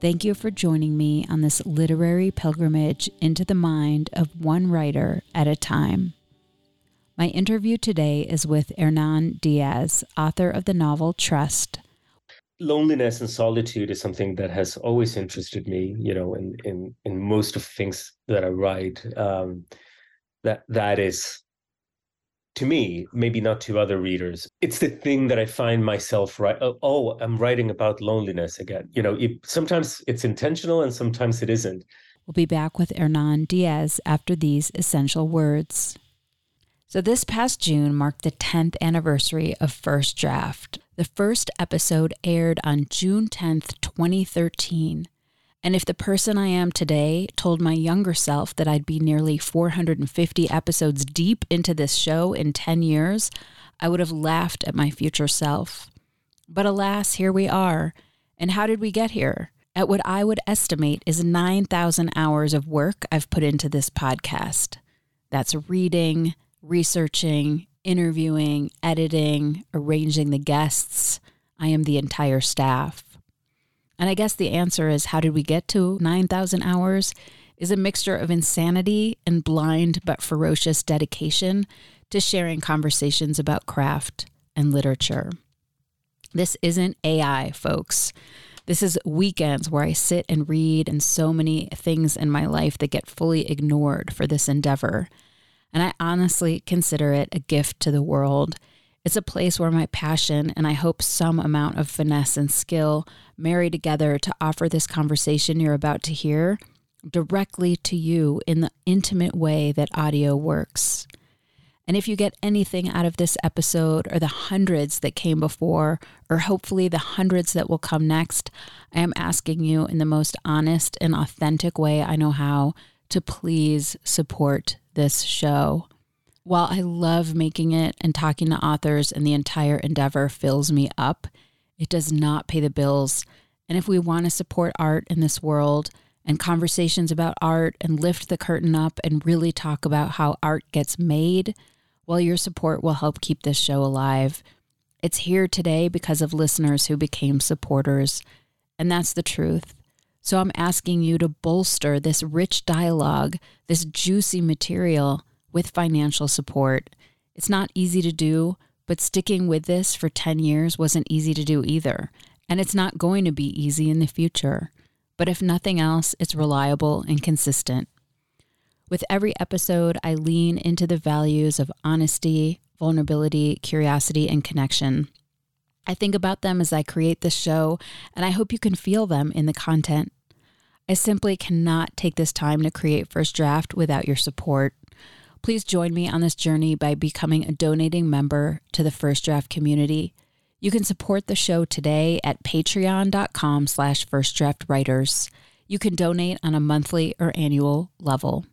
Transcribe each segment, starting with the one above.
Thank you for joining me on this literary pilgrimage into the mind of one writer at a time. My interview today is with Hernan Diaz, author of the novel Trust. Loneliness and solitude is something that has always interested me, you know, in in in most of things that I write. Um, that that is to me, maybe not to other readers. It's the thing that I find myself right. Oh, oh I'm writing about loneliness again. You know, it, sometimes it's intentional and sometimes it isn't. We'll be back with Hernan Diaz after these essential words. So, this past June marked the 10th anniversary of First Draft. The first episode aired on June 10th, 2013. And if the person I am today told my younger self that I'd be nearly 450 episodes deep into this show in 10 years, I would have laughed at my future self. But alas, here we are. And how did we get here? At what I would estimate is 9,000 hours of work I've put into this podcast. That's reading, researching, interviewing, editing, arranging the guests. I am the entire staff. And I guess the answer is how did we get to 9,000 hours? Is a mixture of insanity and blind but ferocious dedication to sharing conversations about craft and literature. This isn't AI, folks. This is weekends where I sit and read, and so many things in my life that get fully ignored for this endeavor. And I honestly consider it a gift to the world it's a place where my passion and I hope some amount of finesse and skill marry together to offer this conversation you're about to hear directly to you in the intimate way that audio works. And if you get anything out of this episode or the hundreds that came before, or hopefully the hundreds that will come next, I am asking you in the most honest and authentic way I know how to please support this show. While I love making it and talking to authors, and the entire endeavor fills me up, it does not pay the bills. And if we want to support art in this world and conversations about art and lift the curtain up and really talk about how art gets made, well, your support will help keep this show alive. It's here today because of listeners who became supporters, and that's the truth. So I'm asking you to bolster this rich dialogue, this juicy material with financial support. It's not easy to do, but sticking with this for 10 years wasn't easy to do either. And it's not going to be easy in the future. But if nothing else, it's reliable and consistent. With every episode, I lean into the values of honesty, vulnerability, curiosity, and connection. I think about them as I create this show, and I hope you can feel them in the content. I simply cannot take this time to create First Draft without your support. Please join me on this journey by becoming a donating member to the First Draft community. You can support the show today at patreon.com slash firstdraftwriters. You can donate on a monthly or annual level.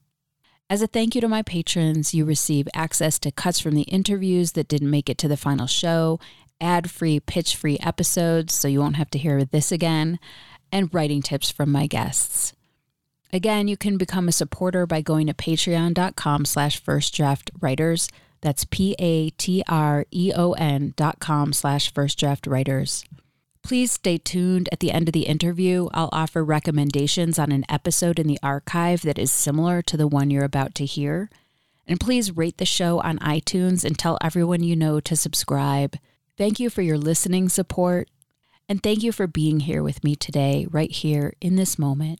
As a thank you to my patrons, you receive access to cuts from the interviews that didn't make it to the final show, ad free, pitch free episodes so you won't have to hear this again, and writing tips from my guests. Again, you can become a supporter by going to patreon.com slash firstdraftwriters. That's P-A-T-R-E-O-N dot com slash firstdraftwriters. Please stay tuned. At the end of the interview, I'll offer recommendations on an episode in the archive that is similar to the one you're about to hear. And please rate the show on iTunes and tell everyone you know to subscribe. Thank you for your listening support. And thank you for being here with me today, right here in this moment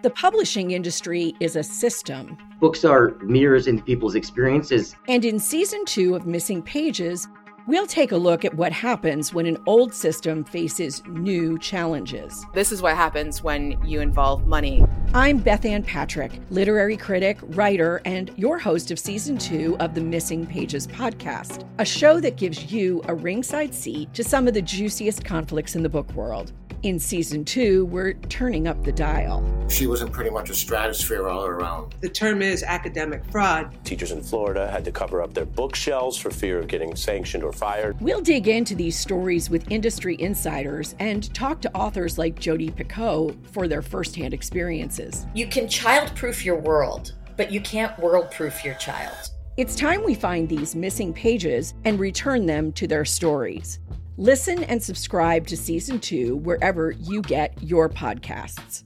The publishing industry is a system. Books are mirrors into people's experiences. And in season two of Missing Pages, we'll take a look at what happens when an old system faces new challenges. This is what happens when you involve money. I'm Bethanne Patrick, literary critic, writer, and your host of season two of the Missing Pages podcast, a show that gives you a ringside seat to some of the juiciest conflicts in the book world. In season two, we're turning up the dial. She was in pretty much a stratosphere all around. The term is academic fraud. Teachers in Florida had to cover up their bookshelves for fear of getting sanctioned or fired. We'll dig into these stories with industry insiders and talk to authors like Jodi Picoult for their firsthand experiences. You can childproof your world, but you can't world-proof your child. It's time we find these missing pages and return them to their stories. Listen and subscribe to season two wherever you get your podcasts.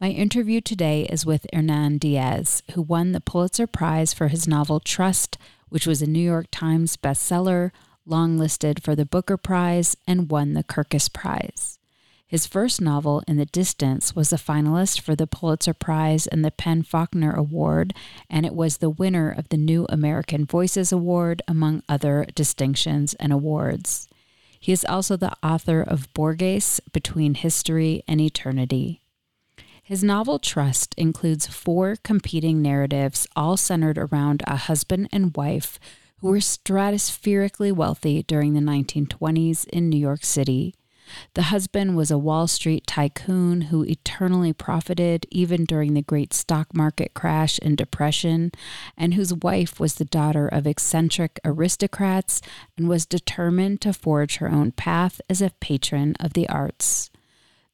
My interview today is with Hernan Diaz, who won the Pulitzer Prize for his novel Trust, which was a New York Times bestseller, longlisted for the Booker Prize, and won the Kirkus Prize. His first novel, In the Distance, was a finalist for the Pulitzer Prize and the PEN/Faulkner Award, and it was the winner of the New American Voices Award, among other distinctions and awards. He is also the author of Borges Between History and Eternity. His novel Trust includes four competing narratives, all centered around a husband and wife who were stratospherically wealthy during the 1920s in New York City. The husband was a Wall Street tycoon who eternally profited even during the great stock market crash and depression, and whose wife was the daughter of eccentric aristocrats and was determined to forge her own path as a patron of the arts.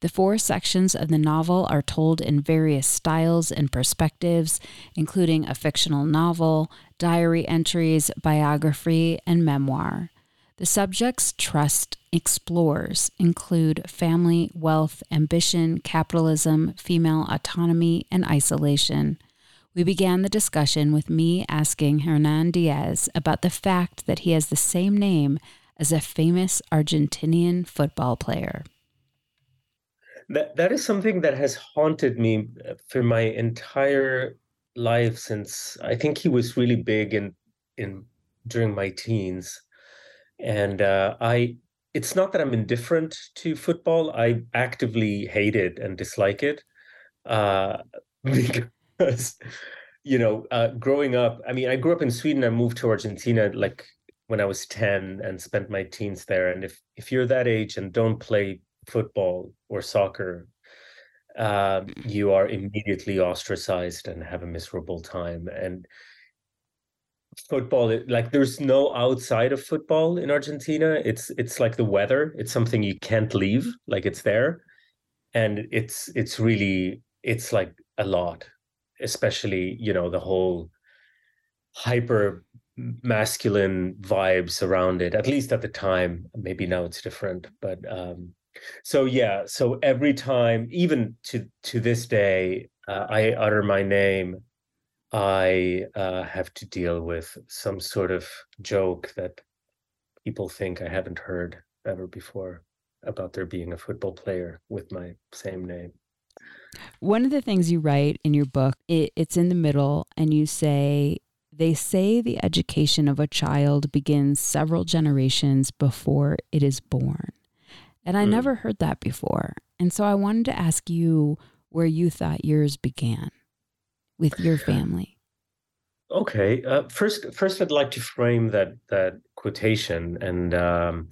The four sections of the novel are told in various styles and perspectives, including a fictional novel, diary entries, biography, and memoir. The subjects Trust explores include family, wealth, ambition, capitalism, female autonomy, and isolation. We began the discussion with me asking Hernan Diaz about the fact that he has the same name as a famous Argentinian football player. That that is something that has haunted me for my entire life since I think he was really big in in during my teens and uh, I it's not that I'm indifferent to football. I actively hate it and dislike it uh, because you know, uh, growing up. I mean, I grew up in Sweden. I moved to Argentina like when I was ten and spent my teens there. And if if you're that age and don't play football or soccer, uh, you are immediately ostracized and have a miserable time. And football like there's no outside of football in argentina. It's it's like the weather. It's something you can't leave like it's there. And it's it's really it's like a lot especially you know the whole hyper masculine vibes around it at least at the time. Maybe now it's different but um so yeah so every time even to to this day uh, i utter my name I uh, have to deal with some sort of joke that people think I haven't heard ever before about there being a football player with my same name. One of the things you write in your book, it, it's in the middle, and you say, they say the education of a child begins several generations before it is born. And I mm. never heard that before. And so I wanted to ask you where you thought yours began with your family. Okay. Uh, first, first, I'd like to frame that that quotation and um,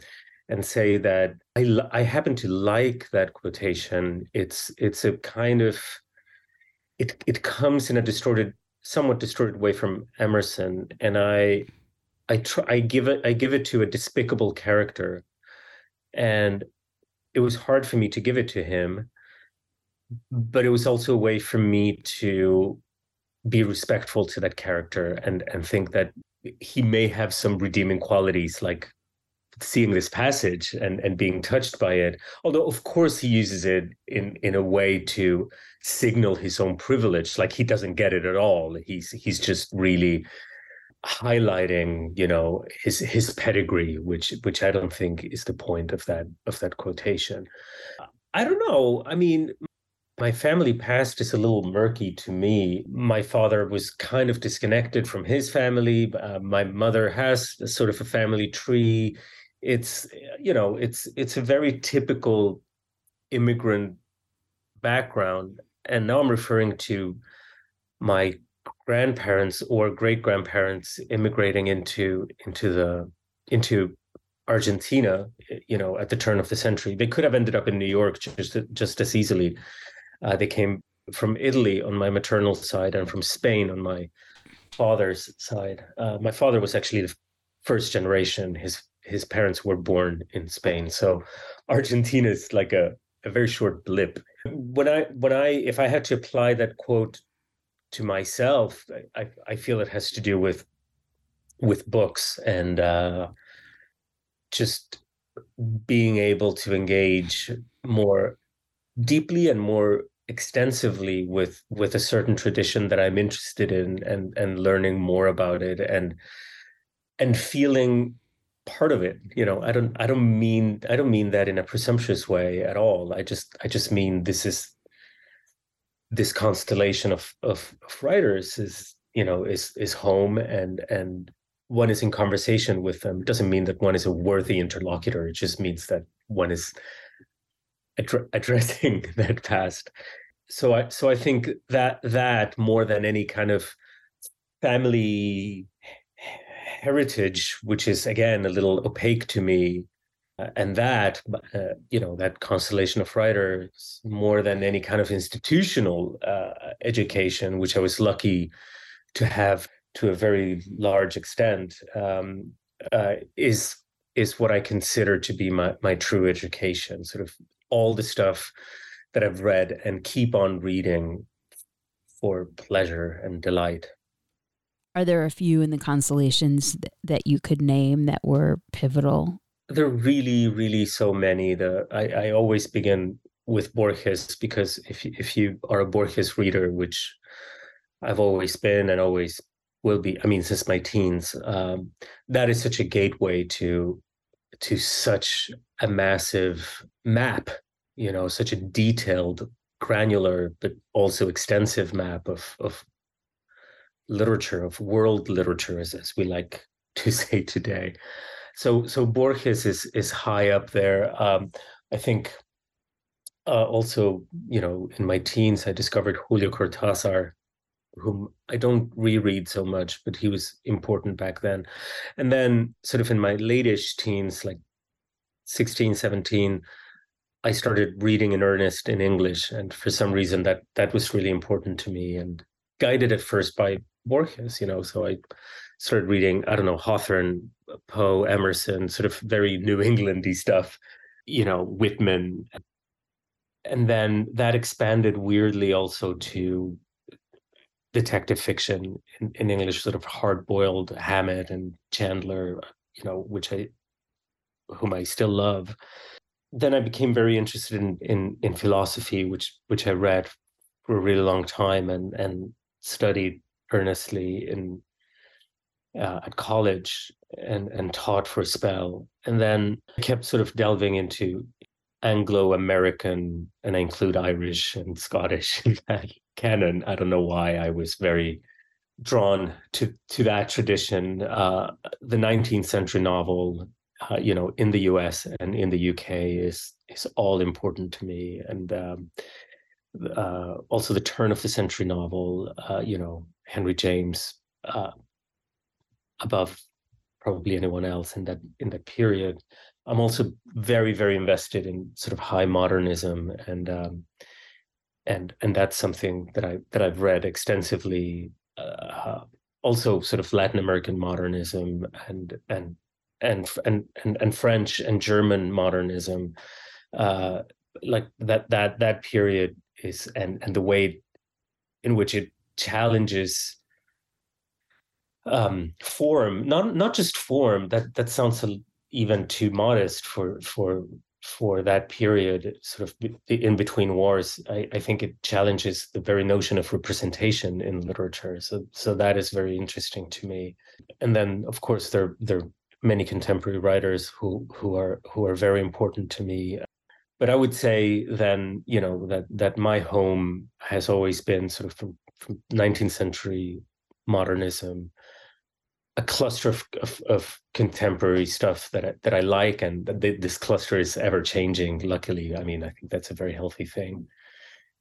and say that I I happen to like that quotation. It's it's a kind of it it comes in a distorted, somewhat distorted way from Emerson, and I I try I give it I give it to a despicable character, and it was hard for me to give it to him, but it was also a way for me to be respectful to that character and and think that he may have some redeeming qualities like seeing this passage and and being touched by it. Although of course he uses it in in a way to signal his own privilege. Like he doesn't get it at all. He's he's just really highlighting you know his his pedigree which which i don't think is the point of that of that quotation. I don't know. I mean my family past is a little murky to me. My father was kind of disconnected from his family. Uh, my mother has sort of a family tree. It's you know it's it's a very typical immigrant background, and now I'm referring to my grandparents or great grandparents immigrating into into the into Argentina, you know, at the turn of the century. They could have ended up in New York just just as easily. Uh, they came from Italy on my maternal side and from Spain on my father's side. Uh, my father was actually the first generation. His his parents were born in Spain, so Argentina is like a, a very short blip. When I when I if I had to apply that quote to myself, I I feel it has to do with with books and uh, just being able to engage more deeply and more extensively with with a certain tradition that I'm interested in and and learning more about it and and feeling part of it you know? I don't i don't mean i don't mean that in a presumptuous way at all. I just i just mean this is this constellation of of, of writers is you know is is home and and one is in conversation with them. It doesn't mean that one is a worthy interlocutor. It just means that one is addressing that past so I so I think that that more than any kind of family heritage, which is again a little opaque to me, uh, and that uh, you know that constellation of writers more than any kind of institutional uh, education, which I was lucky to have to a very large extent, um, uh, is is what I consider to be my my true education. Sort of all the stuff that I've read and keep on reading for pleasure and delight. Are there a few in the constellations that you could name that were pivotal? There are really, really so many. The I, I always begin with Borges because if if you are a Borges reader, which I've always been and always will be, I mean, since my teens, um, that is such a gateway to to such a massive map you know such a detailed granular but also extensive map of of literature of world literature as, as we like to say today. So so borges is is high up there. Um, i think uh, also you know in my teens i discovered julio cortazar whom i don't reread so much but he was important back then. And then sort of in my late-ish teens like 16 17 I started reading in earnest in English, and for some reason that that was really important to me, and guided at first by Borges. You know, so I started reading I don't know Hawthorne, Poe, Emerson, sort of very New Englandy stuff. You know, Whitman, and then that expanded weirdly also to detective fiction in, in English, sort of hard boiled Hammett and Chandler. You know, which I whom I still love then I became very interested in in in philosophy, which which I read for a really long time and and studied earnestly in uh, at college and and taught for a spell, and then I kept sort of delving into Anglo American, and I include Irish and Scottish in that canon. I don't know why I was very drawn to to that tradition. Uh, the 19th century novel, uh, you know, in the U.S. and in the U.K. is is all important to me, and um, uh, also the turn of the century novel. Uh, you know, Henry James uh, above probably anyone else in that in that period. I'm also very very invested in sort of high modernism and um, and and that's something that I that I've read extensively. Uh, also, sort of Latin American modernism and and and and and, and French and German modernism, uh, like that that that period is and and the way in which it challenges um, form, not not just form. That that sounds even too modest for for for that period, sort of in between wars. I, I think it challenges the very notion of representation in literature. So so that is very interesting to me. And then, of course, there there many contemporary writers who who are who are very important to me. But I would say then, you know, that that my home has always been sort of from, from 19th century modernism a cluster of, of, of, contemporary stuff that I, that I like, and this cluster is ever changing. Luckily, I mean, I think that's a very healthy thing,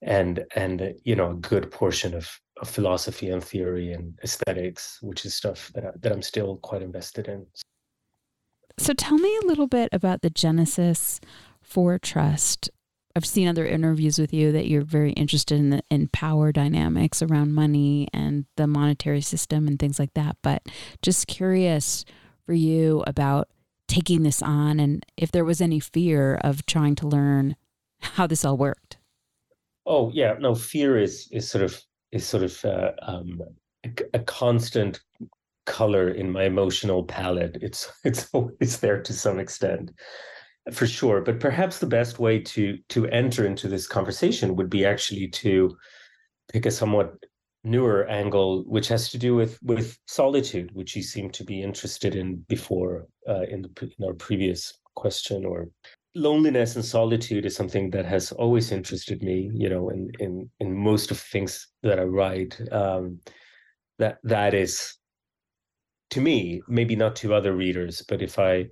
and and uh, you know, a good portion of, of philosophy and theory and aesthetics, which is stuff that I, that I'm still quite invested in. So, tell me a little bit about the genesis for trust I've seen other interviews with you that you're very interested in the, in power dynamics around money and the monetary system and things like that. But just curious for you about taking this on and if there was any fear of trying to learn how this all worked. Oh yeah, no fear is is sort of is sort of uh, um, a, a constant color in my emotional palette. It's it's always there to some extent for sure but perhaps the best way to to enter into this conversation would be actually to pick a somewhat newer angle which has to do with with solitude which you seem to be interested in before uh, in, the, in our previous question or loneliness and solitude is something that has always interested me you know in in in most of things that i write um that that is to me maybe not to other readers but if i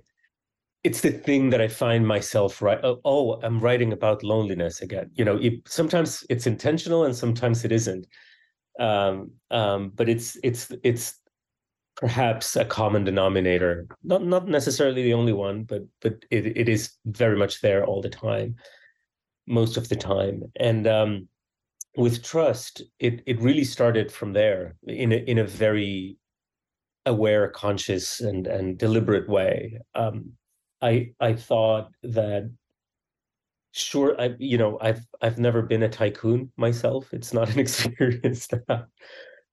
it's the thing that I find myself right. Oh, oh, I'm writing about loneliness again. You know, it, sometimes it's intentional and sometimes it isn't. Um, um, but it's it's it's perhaps a common denominator. Not not necessarily the only one, but but it it is very much there all the time, most of the time. And um, with trust, it it really started from there in a in a very aware, conscious, and and deliberate way. Um, I I thought that sure I you know I've I've never been a tycoon myself. It's not an experience that I,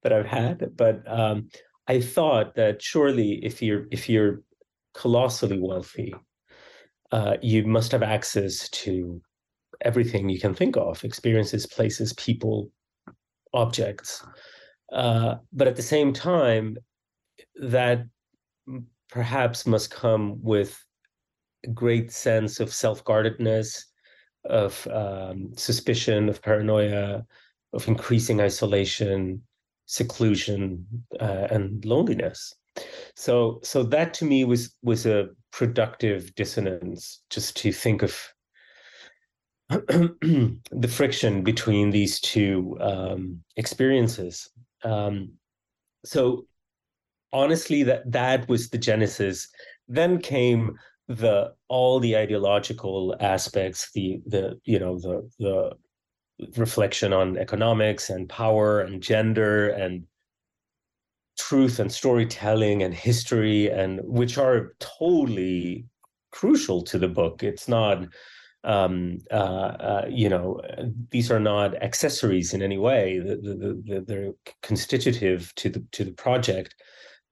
that I've had, but um, I thought that surely if you're if you're colossally wealthy, uh, you must have access to everything you can think of: experiences, places, people, objects. Uh, but at the same time, that perhaps must come with great sense of self-guardedness, of um, suspicion, of paranoia, of increasing isolation, seclusion, uh, and loneliness. So, so that to me was was a productive dissonance, just to think of the friction between these two um, experiences. Um, so, honestly, that that was the genesis. Then came the all the ideological aspects the the you know the the reflection on economics and power and gender and truth and storytelling and history and which are totally crucial to the book. It's not um, uh, uh, you know these are not accessories in any way. The, the, the, they're constitutive to the to the project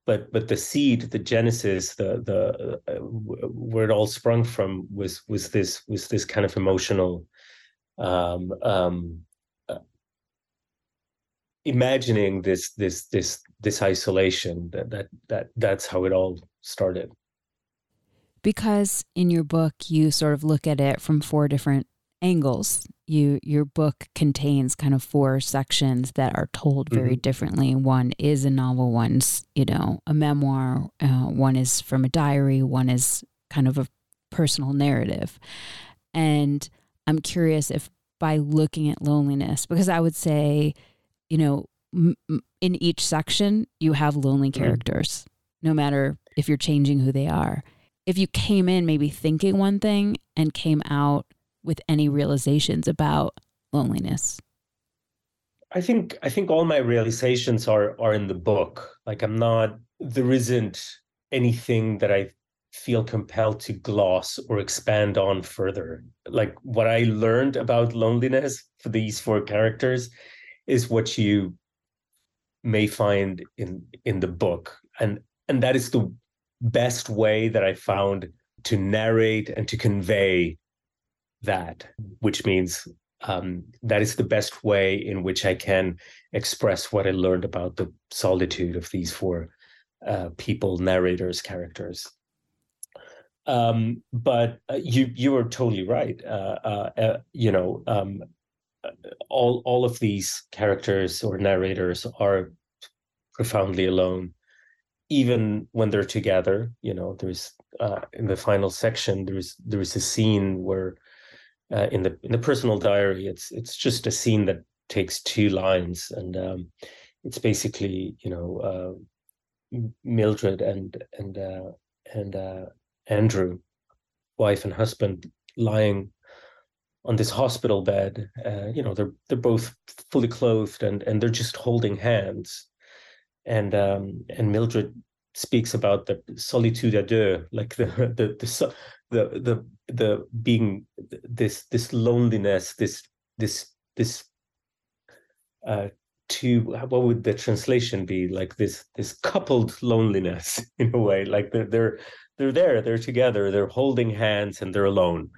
but but the seed the genesis the the uh, where it all sprung from was was this was this kind of emotional um um uh, imagining this this this this isolation that that that that's how it all started. Because in your book you sort of look at it from four different angles you your book contains kind of four sections that are told very mm-hmm. differently one is a novel one's you know a memoir uh, one is from a diary one is kind of a personal narrative and i'm curious if by looking at loneliness because i would say you know m- in each section you have lonely mm-hmm. characters mm-hmm. no matter if you're changing who they are if you came in maybe thinking one thing and came out with any realizations about loneliness? I think I think all my realizations are are in the book. Like I'm not there isn't anything that I feel compelled to gloss or expand on further. Like what I learned about loneliness for these four characters is what you may find in in the book. And and that is the best way that I found to narrate and to convey that, which means um, that is the best way in which I can express what I learned about the solitude of these four uh, people, narrators, characters. Um, but uh, you you are totally right. Uh, uh, uh you know, um, all all of these characters or narrators are profoundly alone, even when they're together. You know, there's uh, in the final section there's there's a scene where uh, in the in the personal diary. It's it's just a scene that takes two lines, and um, it's basically you know uh, Mildred and and uh, and uh, Andrew, wife and husband, lying on this hospital bed. Uh, you know they're they're both fully clothed and and they're just holding hands, and um, and Mildred speaks about the solitude à deux, like the the the the the the being this this loneliness, this this this uh to what would the translation be? Like this this coupled loneliness in a way. Like they're they're they're there they're together they're holding hands and they're alone.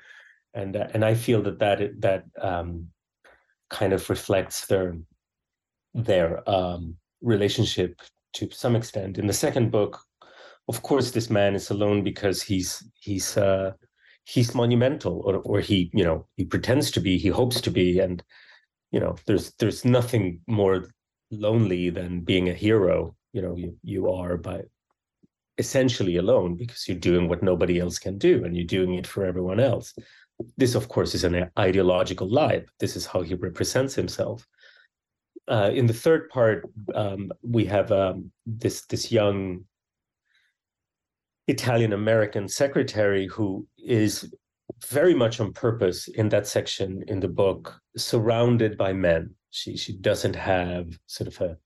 And uh, and i feel that that that um kind of reflects their their um relationship to some extent. In the second book, of course, this man is alone because he's he's uh, he's monumental, or or he you know he pretends to be, he hopes to be, and you know there's there's nothing more lonely than being a hero. You know you you are by essentially alone because you're doing what nobody else can do, and you're doing it for everyone else. This, of course, is an ideological lie. But this is how he represents himself uh, in the third part, um, we have um, this this young Italian American secretary who is very much on purpose in that section in the book, surrounded by men. She she doesn't have sort of a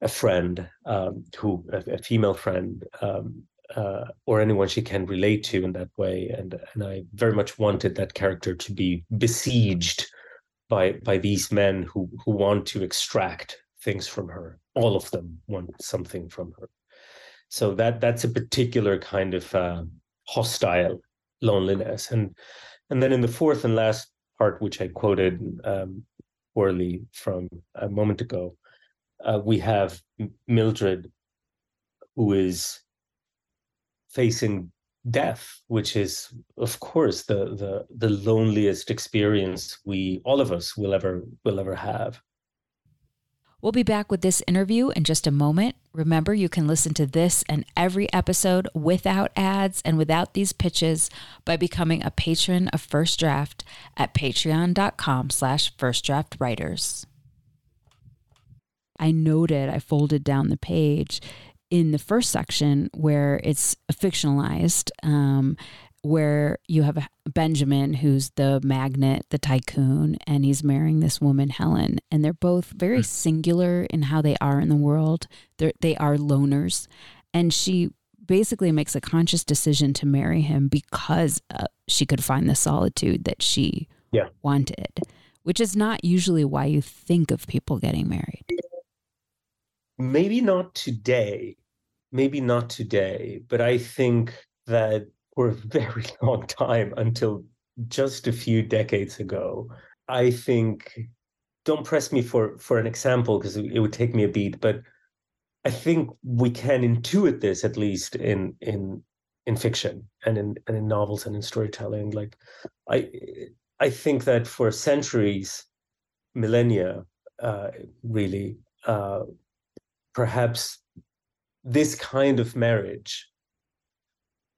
a friend um, who a, a, female friend um, uh, or anyone she can relate to in that way, and and I very much wanted that character to be besieged by by these men who who want to extract things from her. All of them want something from her. So that that's a particular kind of uh, hostile loneliness, and and then in the fourth and last part, which I quoted um, poorly from a moment ago, uh, we have Mildred, who is facing death which is of course the the the loneliest experience we all of us will ever will ever have We'll be back with this interview in just a moment. Remember, you can listen to this and every episode without ads and without these pitches by becoming a patron of First Draft at patreon.com slash firstdraftwriters. I noted, I folded down the page in the first section where it's fictionalized, um, where you have Benjamin, who's the magnet, the tycoon, and he's marrying this woman, Helen. And they're both very hmm. singular in how they are in the world. They're, they are loners. And she basically makes a conscious decision to marry him because uh, she could find the solitude that she yeah. wanted, which is not usually why you think of people getting married maybe not today, maybe not today, but I think that for a very long time until just a few decades ago, I think don't press me for for an example because it would take me a beat, but I think we can intuit this at least in in in fiction and in and in novels and in storytelling. Like I I think that for centuries, millennia, uh, really, uh, perhaps this kind of marriage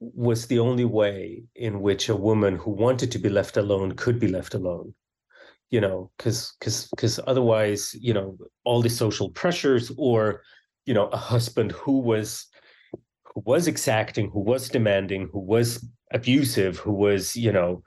was the only way in which a woman who wanted to be left alone could be left alone you know because because because otherwise you know all the social pressures or you know a husband who was who was exacting who was demanding who was abusive who was you know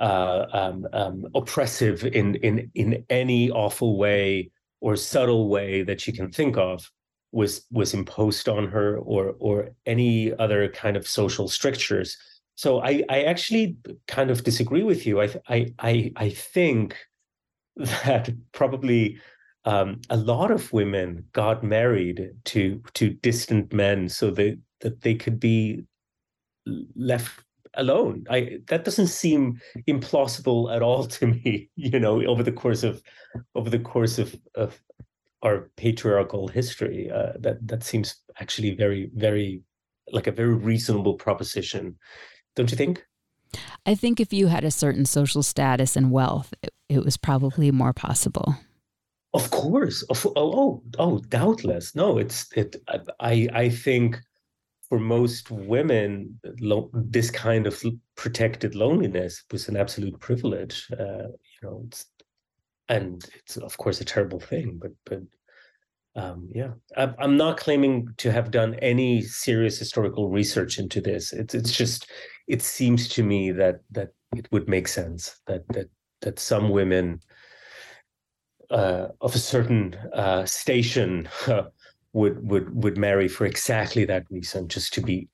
uh, um, um, oppressive in in in any awful way or subtle way that you can think of was was imposed on her or or any other kind of social strictures. So i i actually kind of disagree with you. I i i, I think that probably um, a lot of women got married to to distant men so that that they could be left alone. I that doesn't seem implausible at all to me you know over the course of over the course of of our patriarchal history uh, that that seems actually very very like a very reasonable proposition. Don't you think? I think if you had a certain social status and wealth it, it was probably more possible. Of course. Of, oh, oh oh doubtless. No it's it i i think for most women, lo- this kind of protected loneliness was an absolute privilege. Uh, you know, it's, and it's of course a terrible thing, but but um, yeah, I'm, not claiming to have done any serious historical research into this. It's it's just it seems to me that that it would make sense that that that some women uh, of a certain uh, station would would would marry for exactly that reason, just to be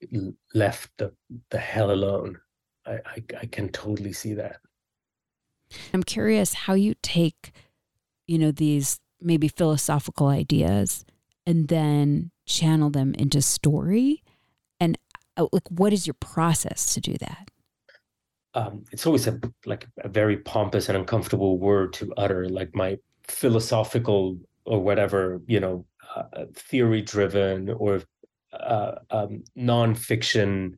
left the the hell alone. I, I, I can totally see that. I'm curious how you take, you know, these maybe philosophical ideas and then channel them into story, and uh, like what is your process to do that? Um, it's always a like a very pompous and uncomfortable word to utter. Like my philosophical or whatever, you know, uh, theory driven or uh, um, nonfiction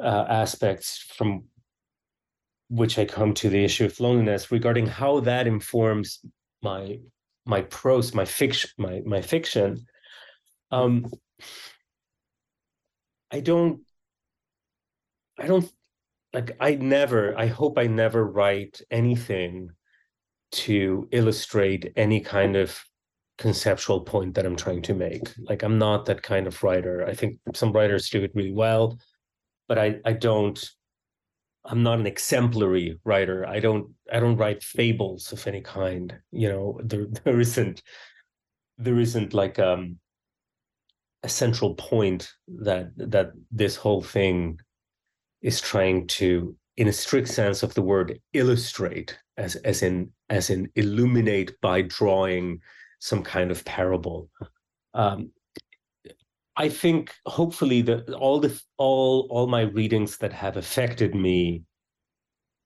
uh, aspects from which I come to the issue of loneliness regarding how that informs my my prose, my fiction, my my fiction. Um, I don't, I don't like. I never. I hope I never write anything to illustrate any kind of conceptual point that I'm trying to make. Like I'm not that kind of writer. I think some writers do it really well, but I I don't I'm not an exemplary writer. I don't I don't write fables of any kind. You know, there there isn't there isn't like um a central point that that this whole thing is trying to in a strict sense of the word illustrate as as in as in illuminate by drawing some kind of parable. Um, I think hopefully that all the all all my readings that have affected me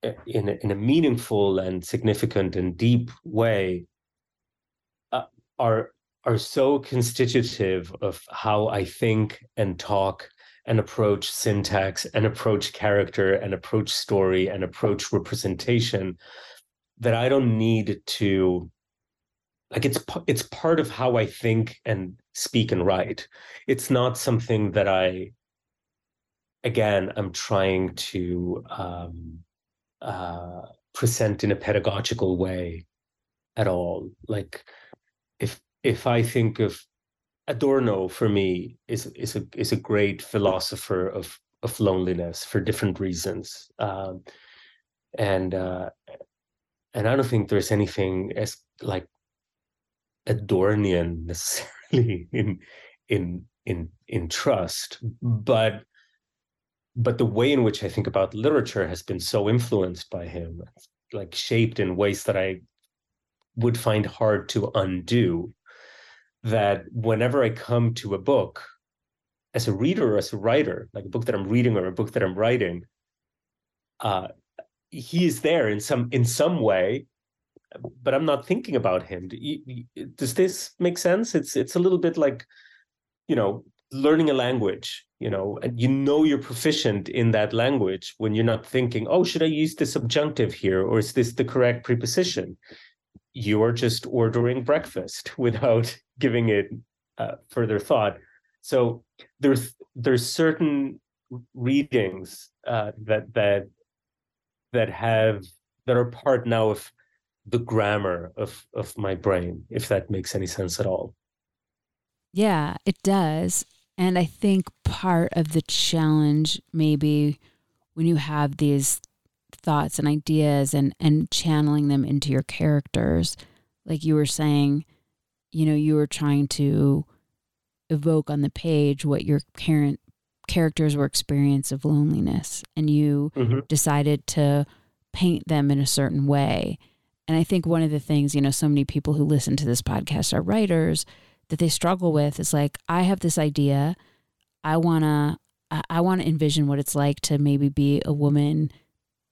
uh, in a, in a meaningful and significant and deep way uh, are are so constitutive of how I think and talk and approach syntax and approach character and approach story and approach representation that I don't need to like it's it's part of how I think and speak and write. It's not something that I again I'm trying to um, uh, present in a pedagogical way at all. Like if if I think of Adorno for me is is a is a great philosopher of of loneliness for different reasons, um, and uh, and I don't think there's anything as like Adornian necessarily in in in in trust, but but the way in which I think about literature has been so influenced by him, like shaped in ways that I would find hard to undo. That whenever I come to a book, as a reader or as a writer, like a book that I'm reading or a book that I'm writing, uh, he is there in some in some way but I'm not thinking about him. Does this make sense? It's it's a little bit like you know learning a language you know and you know you're proficient in that language when you're not thinking oh should i use the subjunctive here or is this the correct preposition you are just ordering breakfast without giving it uh, further thought so there's there's certain readings uh, that that that have that are part now of the grammar of of my brain if that makes any sense at all. Yeah it does. And i think part of the challenge maybe when you have these thoughts and ideas and and channeling them into your characters like you were saying you know you were trying to evoke on the page what your parent characters were experience of loneliness and you mm-hmm. decided to paint them in a certain way and i think one of the things you know so many people who listen to this podcast are writers that they struggle with is like i have this idea i want to i want to envision what it's like to maybe be a woman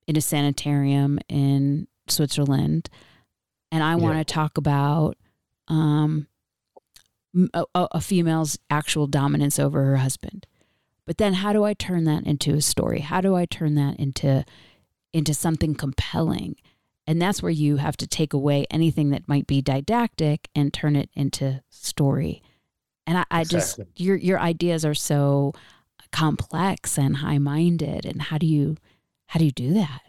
in a sanitarium in switzerland and i want to talk about um a, a female's actual dominance over her husband. But then how do I turn that into a story? How do I turn that into into something compelling? And that's where you have to take away anything that might be didactic and turn it into story. And I, I exactly. just your your ideas are so complex and high minded. And how do you how do you do that?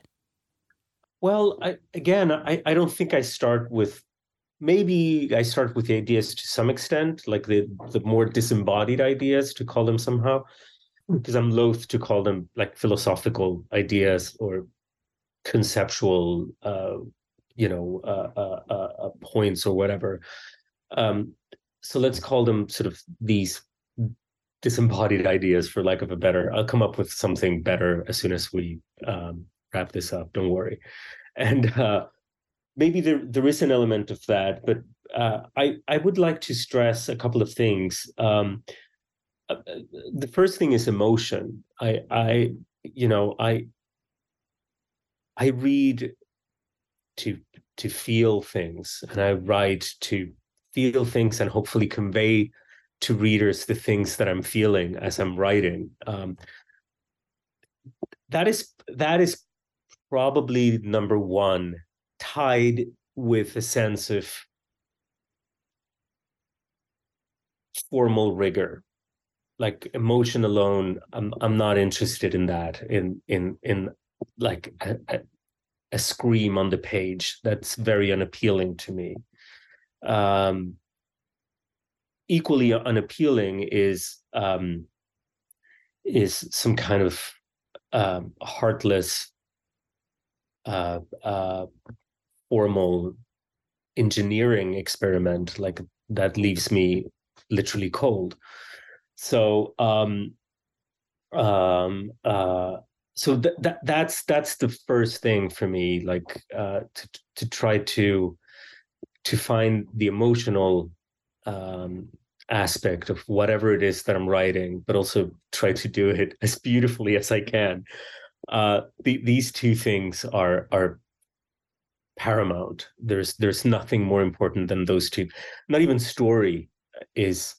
Well, I, again, I, I don't think I start with maybe I start with the ideas to some extent, like the the more disembodied ideas to call them somehow, hmm. because I'm loath to call them like philosophical ideas or conceptual, uh, you know, uh, uh, uh, uh points or whatever. Um, so let's call them sort of these disembodied ideas, for lack of a better. I'll come up with something better as soon as we um, wrap this up. Don't worry. And uh, maybe there there is an element of that, but I I would like to stress a couple of things. Um, the first thing is emotion. I I you know I I read to to feel things, and I write to feel things and hopefully convey to readers the things that I'm feeling as I'm writing. Um, that is that is probably number one tied with a sense of formal rigor like emotion alone i'm i'm not interested in that in in in like a, scream on the page that's very unappealing to me. Um equally unappealing is um is some kind of um heartless uh uh formal engineering experiment like that leaves me literally cold. So um um uh so th- that that's that's the first thing for me like uh to to try to to find the emotional um aspect of whatever it is that I'm writing, but also try to do it as beautifully as I can. Uh, the, these two things are are paramount. There's there's nothing more important than those two. Not even story is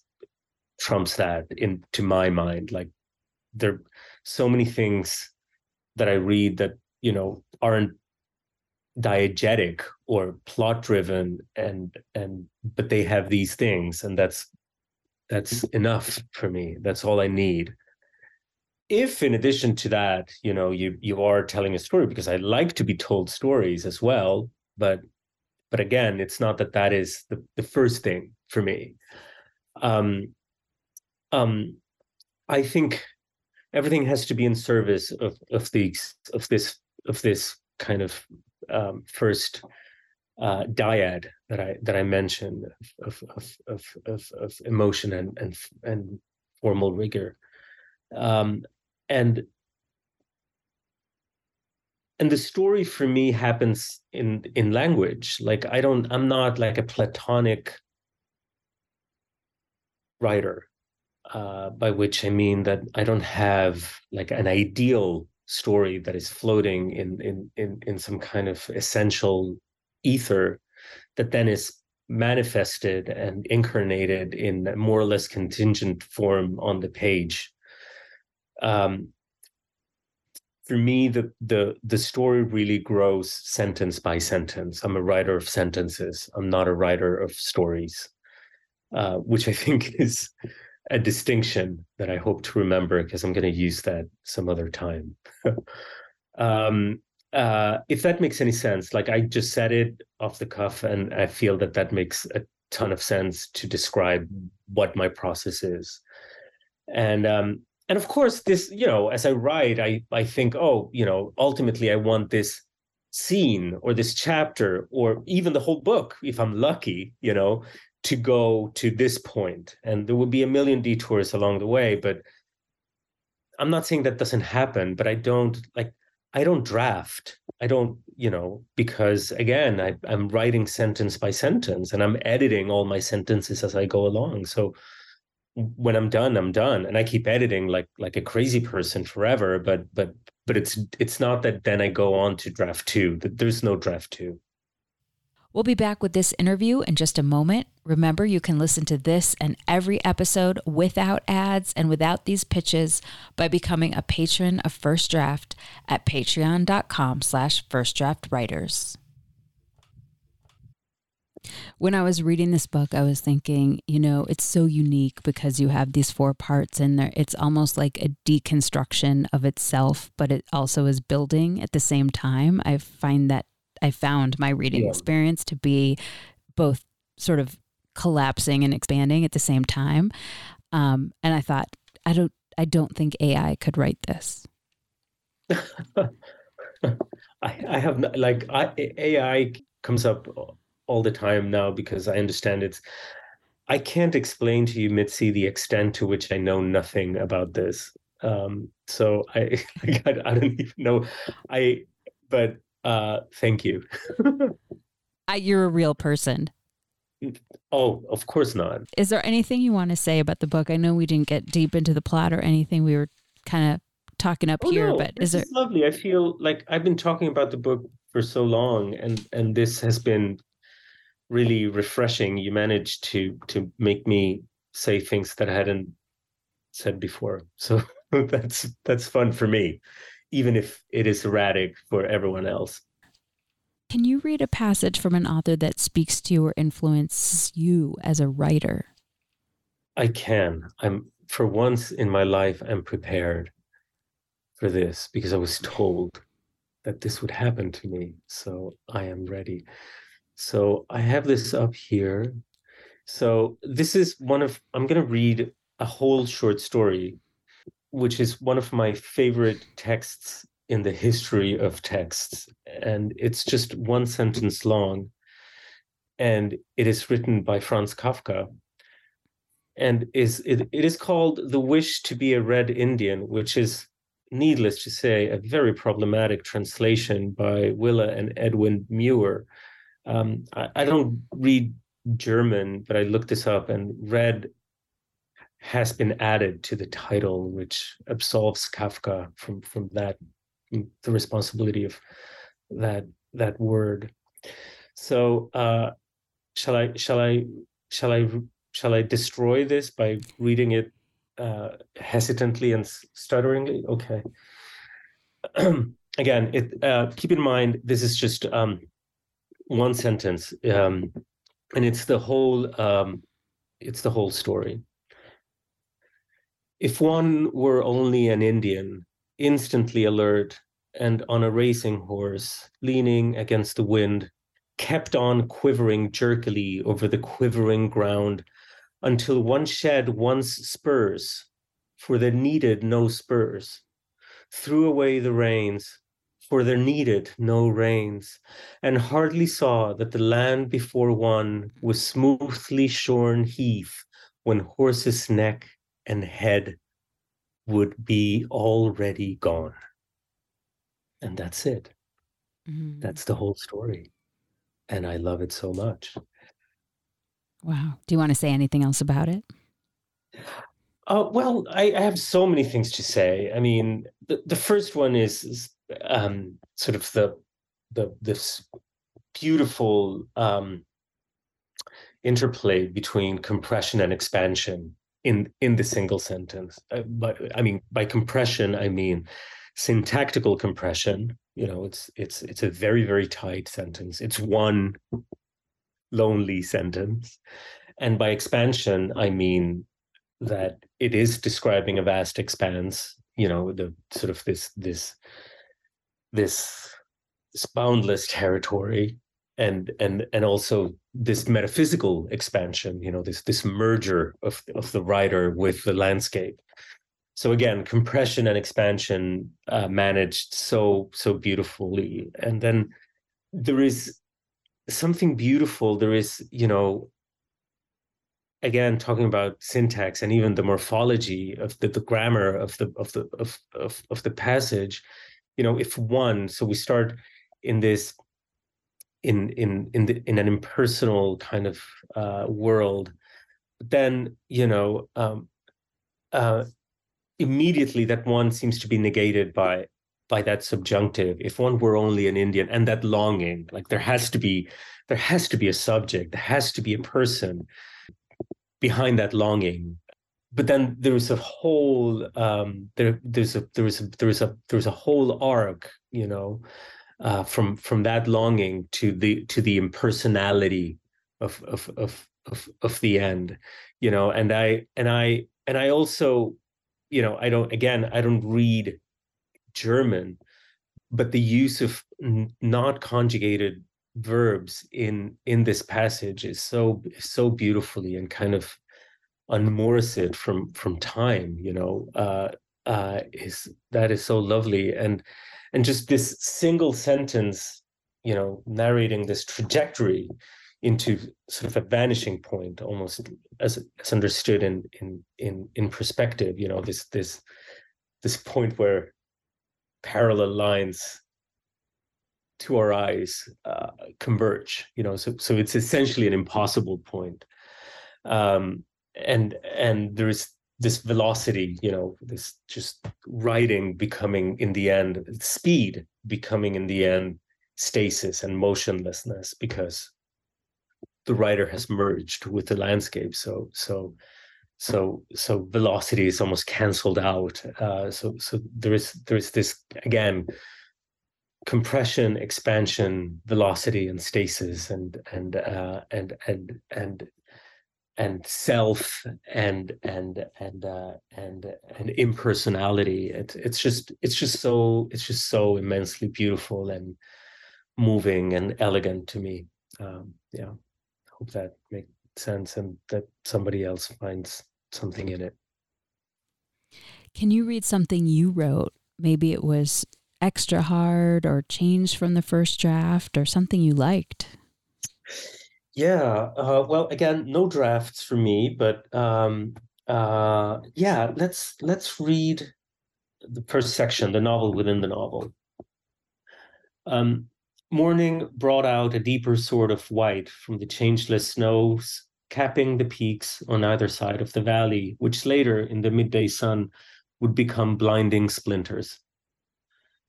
trumps that in to my mind. Like there are so many things that I read that you know aren't diegetic or plot driven and and but they have these things and that's that's enough for me. That's all i need. If in addition to that you know you you are telling a story because i like to be told stories as well but but again it's not that that is the, the first thing for me. Um um i think everything has to be in service of of these of this of this kind of um, first uh, dyad that I that I mentioned of of of of, of emotion and and and formal rigor, um, and and the story for me happens in in language. Like i don't i'm not like a platonic writer uh, by which i mean that i don't have like an ideal story that is floating in in in, in some kind of essential ether that then is manifested and incarnated in a more or less contingent form on the page. Um, for me, the the the story really grows sentence by sentence. I'm a writer of sentences. I'm not a writer of stories, uh, which I think is a distinction that I hope to remember because I'm going to use that some other time. um, uh, if that makes any sense, like I just said it off the cuff, and I feel that that makes a ton of sense to describe what my process is. And um, and of course, this you know, as I write, I I think, oh, you know, ultimately, I want this scene or this chapter or even the whole book, if I'm lucky, you know, to go to this. And there will be a million detours along the way, but I'm not saying that doesn't happen, but I don't like I don't draft. I don't, you know, because again, I, I'm writing sentence by sentence and I'm editing all my sentences as I go along. So when I'm done, I'm done. And I keep editing like like a crazy person forever. But but but it's it's not that then I go on to draft two. There's no draft two. We'll be back with this interview in just a moment. Remember, you can listen to this and every episode without ads and without these pitches by becoming a patron of First Draft at patreon.com slash firstdraftwriters. When I was reading this book, I was thinking, you know, it's so unique because you have these four parts in there. It's almost like a deconstruction of itself, but it also is building at the same time. I find that I found my reading yeah. experience to be both sort of collapsing and expanding at the same time. Um, and I thought, I don't, I don't think AI could write this. I, I have not, like I, AI comes up all the time now because I understand it's. I can't explain to you, Mitzi, the extent to which I know nothing about this. Um, so I, I, I don't even know. I, but uh, thank you. You're a real person. Oh, of course not. Is there anything you want to say about the book? I know we didn't get deep into the plot or anything. We were kind of talking up oh, here, no, but is there? lovely. I feel like I've been talking about the book for so long, and and this has been really refreshing. You managed to to make me say things that I hadn't said before, so that's that's fun for me even if it is erratic for everyone else. Can you read a passage from an author that speaks to or influences you as a writer? I can. I'm for once in my life I'm prepared for this because I was told that this would happen to me. So I am ready. So I have this up here. So this is one of I'm going to read a whole short story which is one of my favorite texts in the history of texts. And it's just one sentence long. And it is written by Franz Kafka. And is it, it is called The Wish to be a Red Indian, which is needless to say, a very problematic translation by Willa and Edwin Muir. Um, I, I, don't read German, but I looked this up and red has been added to the title, which absolves Kafka from from that the responsibility of that that word. So uh, shall I shall I shall I shall I destroy this by reading it uh, hesitantly and stutteringly? Okay. Again, it uh, keep in mind this is just um, one sentence, um, and it's the whole um, it's the whole story. If one were only an Indian, instantly alert and on a racing horse, leaning against the wind, kept on quivering jerkily over the quivering ground until one shed one's spurs, for there needed no spurs, threw away the reins, for there needed no reins, and hardly saw that the land before one was smoothly shorn heath when horse's neck and head would be already gone. And that's it. Mm-hmm. That's the whole story. And I love it so much. Wow. Do you want to say anything else about it? Uh, well, I, I, have so many things to say. I mean, the, the first one is, is um, sort of the the this beautiful um, interplay between compression and expansion in in the single sentence. Uh, but I mean, by compression, I mean syntactical compression. You know, it's it's it's a very very tight sentence. It's one lonely sentence, and by expansion, I mean that it is describing a vast expanse. You know, the sort of this this this, this boundless territory and and and also this metaphysical expansion you know this this merger of of the writer with the landscape. So again compression and expansion uh, managed so so beautifully. And then there is something beautiful there is you know again talking about syntax and even the morphology of the, the grammar of the of the of, of of the passage you know if one so we start in this in in in the, in an impersonal kind of uh, world, then you know um, uh, immediately that one seems to be negated by by that subjunctive. If one were only an Indian, and that longing, like there has to be there has to be a subject, there has to be a person behind that longing. But then there's a whole um, there there's a there's a there's a there's a whole arc, you know, uh, from from that longing to the to the impersonality of of of of of the end you know and i and i and i also you know i don't again i don't read german but the use of n- not conjugated verbs in in this passage is so so beautifully and kind of unmoors it from from time you know uh uh is that is so lovely. And and just this single sentence you know narrating this trajectory into sort of a vanishing point almost as, as understood in in in in perspective you know this this this point where parallel lines to our eyes uh, converge you know so so it's essentially an impossible point. Um and and there is this velocity, you know, this just writing becoming in the end speed becoming in the end stasis and motionlessness because the writer has merged with the landscape. So so so so velocity is almost cancelled out. Uh, so so there is there is this again compression, expansion, velocity, and stasis, and and uh, and and and and self and and and uh, and and impersonality. It's it's just it's just so it's just so immensely beautiful and moving and elegant to me. Um, yeah, hope that makes sense and that somebody else finds something in it. Can you read something you wrote? Maybe it was extra hard or changed from the first draft or something you liked. Yeah. Uh, well, again, no drafts for me, but um, uh, yeah, let's let's read the first section, the novel within the novel. Um, morning brought out a deeper sort of white from the changeless snows capping the peaks on either side of the valley, which later in the midday sun would become blinding splinters.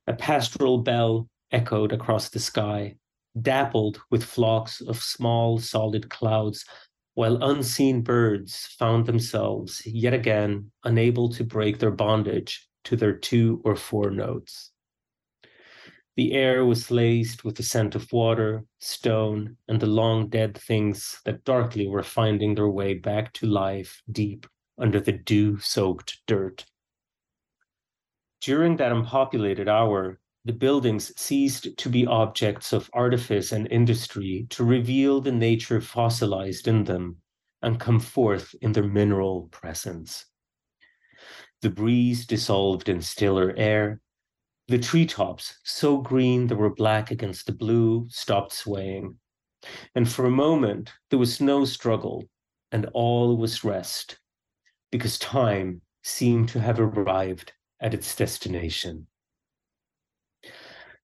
A pastoral bell echoed across the sky, dappled with flocks of small solid clouds, while unseen birds found themselves yet again unable to break their bondage to their two or four notes. The air was laced with the scent of water, stone, and the long dead things that darkly were finding their way back to life deep under the dew soaked dirt. During that unpopulated hour, the buildings ceased to be objects of artifice and industry to reveal the nature fossilized in them and come forth in their mineral presence. The breeze dissolved in stiller air. The treetops, so green they were black against the blue, stopped swaying. And for a moment, there was no struggle, and all was rest, because time seemed to have arrived at its destination.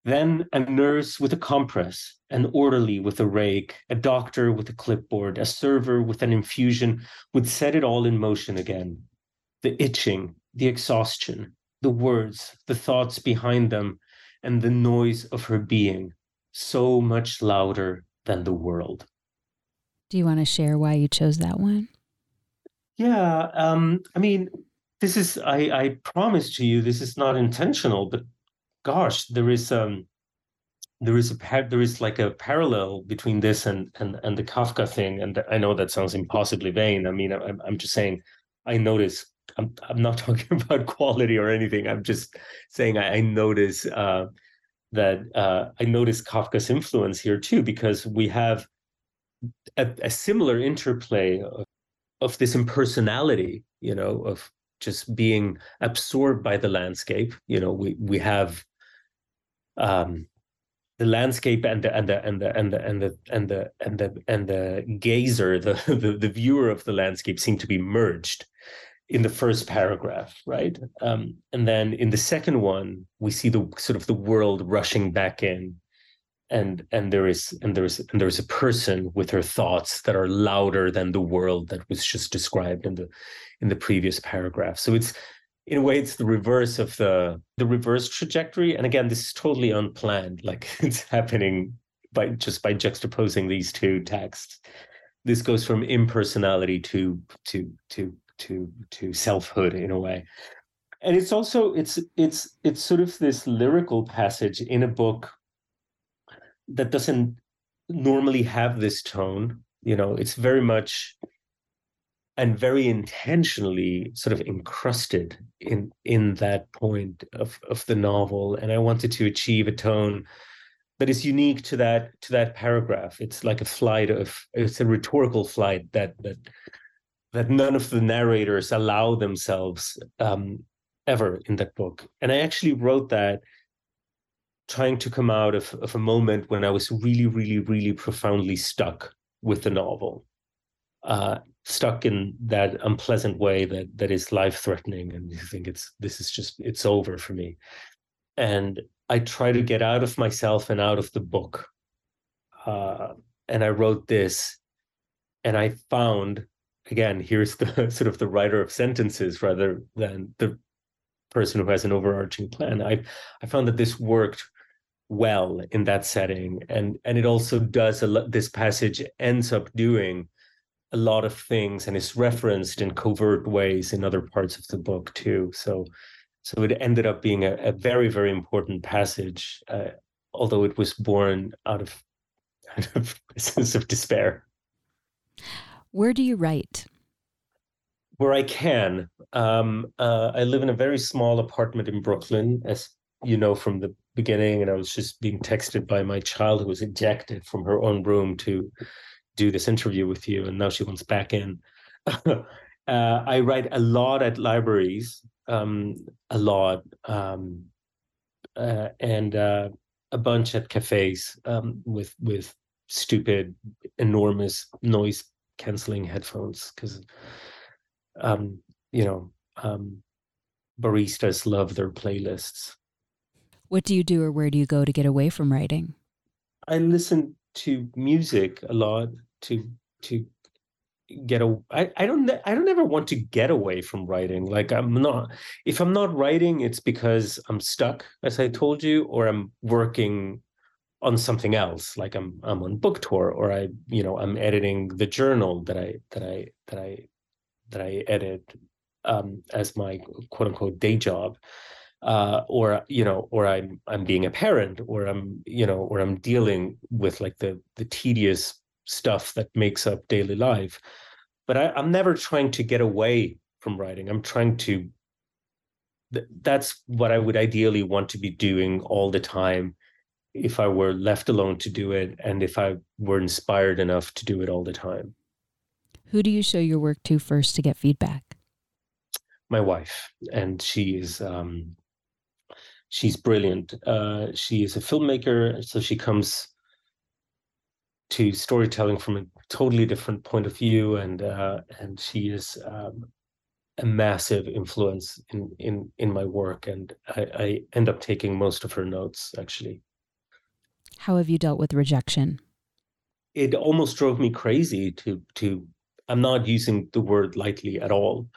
Then a nurse with a compress, an orderly with a rake, a doctor with a clipboard, a server with an infusion would set it all in motion again. The itching, the exhaustion, the words, the thoughts behind them, and the noise of her being, so much louder than the world. Do you want to share why you chose that one? Yeah, um, I mean, this is I, I promise to you this is not intentional, but gosh, there is um there is a there is like a parallel between this and and and the Kafka thing, and I know that sounds impossibly vain. I mean, I'm I'm just saying, I notice. I'm I'm not talking about quality or anything. I'm just saying I, I notice uh, that uh, I notice Kafka's influence here too, because we have a, a similar interplay of, of this impersonality, you know, of just being absorbed by the landscape. You know, we we have um, the landscape and the and the and the and the and the and the and the, and the gazer, the, the the viewer of the landscape, seem to be merged in the first paragraph, right? Um, and then in the second one, we see the sort of the world rushing back in, and and there is and there is and there is a person with her thoughts that are louder than the world that was just described in the in the previous paragraph. So it's in a way it's the reverse of the the reverse trajectory. And again this is totally unplanned. Like it's happening by just by juxtaposing these two texts. This goes from impersonality to to to to to selfhood in a way. And it's also it's it's it's sort of this lyrical passage in a book that doesn't normally have this tone. You know it's very much and very intentionally sort of encrusted in in that point of of the novel. And i wanted to achieve a tone that is unique to that to that paragraph. It's like a flight of it's a rhetorical flight that that that none of the narrators allow themselves um, ever in that book. And i actually wrote that trying to come out of, of a moment when i was really really really profoundly stuck with the novel. Uh, stuck in that unpleasant way that that is life threatening and you think it's this is just it's over for me. And i try to get out of myself and out of the book uh, and i wrote this and i found again here's the sort of the writer of sentences rather than the person who has an overarching plan. I i found that this worked well in that setting and and it also does a lot this passage ends up doing a lot of things and is referenced in covert ways in other parts of the book too. So, so it ended up being a, a very, very important passage, uh, although it was born out of, out of a sense of despair. Where do you write? Where I can. Um, uh, I live in a very small apartment in Brooklyn, as you know from the beginning, and I was just being texted by my child who was ejected from her own room to do this interview with you, and now she wants back in. uh, I write a lot at libraries, um, a lot, um, uh, and uh, a bunch at cafes um, with with stupid, enormous noise canceling headphones because, um, you know, um, baristas love their playlists. What do you do, or where do you go to get away from writing? I listen to music a lot to to get a I, I don't I don't ever want to get away from writing. Like I'm not if I'm not writing, it's because I'm stuck, as I told you, or I'm working on something else. Like I'm I'm on book tour or I, you know, I'm editing the journal that I that I that I that I edit um as my quote unquote day job. Uh, or you know, or I'm I'm being a parent, or I'm you know, or I'm dealing with like the the tedious stuff that makes up daily life. But I, I'm never trying to get away from writing. I'm trying to. that's what I would ideally want to be doing all the time if I were left alone to do it and if I were inspired enough to do it all the time. Who do you show your work to first to get feedback? My wife, and she is um, she's brilliant. Uh, she is a filmmaker, so she comes to storytelling from a totally different point of view, and uh, and she is um, a massive influence in in in my work, and I, I end up taking most of her notes actually. How have you dealt with rejection? It almost drove me crazy to to. I'm not using the word lightly at all.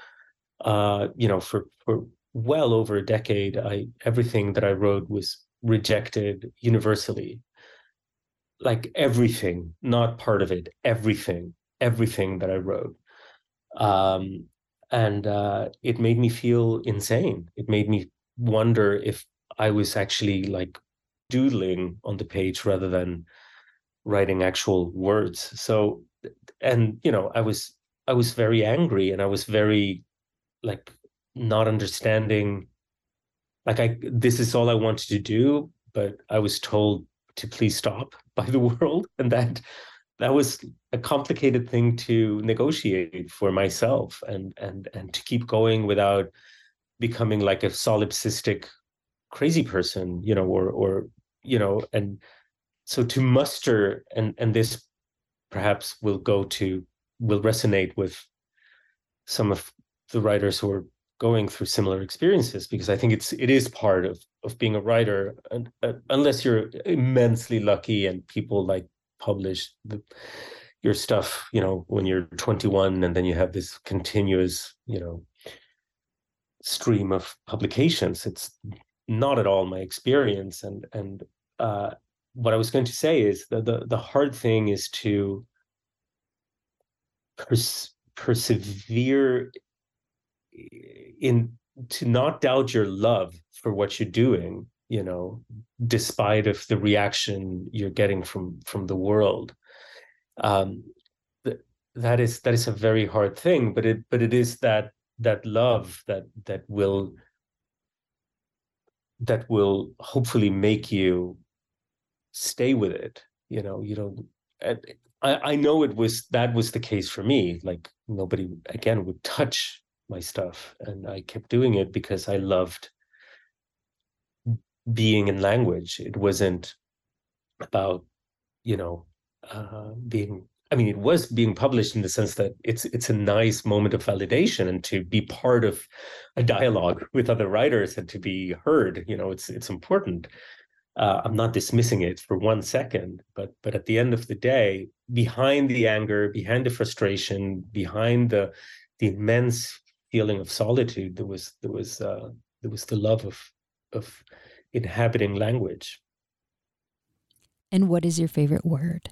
Uh, you know, for for well over a decade, I everything that I wrote was rejected universally like everything, not part of it, everything. everything that I wrote. Um, and uh, it made me feel insane. It made me wonder if I was actually like doodling on the page rather than writing actual words. So, and you know, I was I was very angry and I was very like not understanding. Like I, this is all I wanted to do, but I was told to please stop by the world, and that that was a complicated thing to negotiate for myself and and and to keep going without becoming like a solipsistic crazy person you know or or you know and so to muster and and this perhaps will go to will resonate with some of the writers who are going through similar experiences because i think it's it is part of of being a writer and, uh, unless you're immensely lucky and people like publish the, your stuff, you know, when you're 21, and then you have this continuous, you know, stream of publications. It's not at all my experience, and and uh, what I was going to say is that the the hard thing is to pers- persevere in to not doubt your love for what you're doing you know despite of the reaction you're getting from from the world. Um th- that is that is a very hard thing but it but it is that that love that that will that will hopefully make you stay with it you know you don't I, I know it was that was the case for me like nobody again would touch my stuff and i kept doing it because i loved being in language. It wasn't about, you know, uh, being. I mean, it was being published in the sense that it's it's a nice moment of validation and to be part of a dialogue with other writers and to be heard. You know, it's it's important. Uh, I'm not dismissing it for one second, but but at the end of the day, behind the anger, behind the frustration, behind the the immense feeling of solitude, there was there was uh, there was the love of of inhabiting language. And what is your favorite word?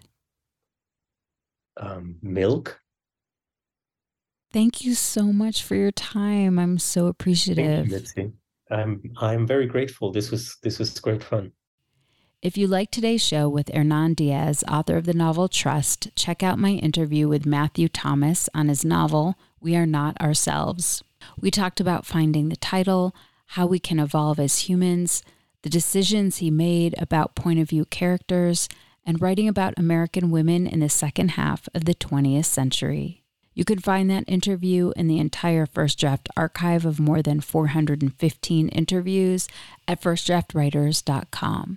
Um, milk. Thank you so much for your time. I'm so appreciative. You, I'm I'm very grateful. This was this was great fun. If you like today's show with Hernan Diaz, author of the novel Trust, check out my interview with Matthew Thomas on his novel We Are Not Ourselves. We talked about finding the title, how we can evolve as humans, the decisions he made about point of view characters, and writing about American women in the second half of the 20th century. You can find that interview in the entire First Draft archive of more than 415 interviews at firstdraftwriters.com.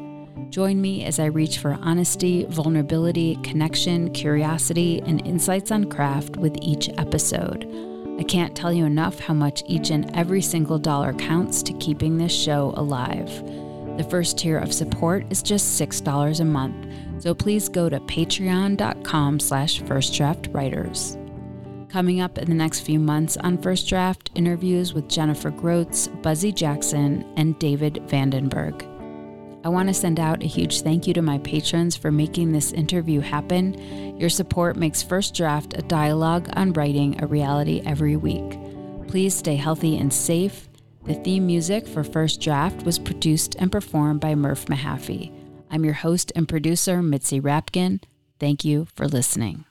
Join me as I reach for honesty, vulnerability, connection, curiosity, and insights on craft with each episode. I can't tell you enough how much each and every single dollar counts to keeping this show alive. The first tier of support is just $6 a month, so please go to patreon.com slash firstdraftwriters. Coming up in the next few months on First Draft, interviews with Jennifer Grotz, Buzzy Jackson, and David Vandenberg. I want to send out a huge thank you to my patrons for making this interview happen. Your support makes First Draft a dialogue on writing a reality every week. Please stay healthy and safe the theme music for First Draft was produced and performed by Murph Mahaffey. I'm your host and producer, Mitzi Rapkin. Thank you for listening.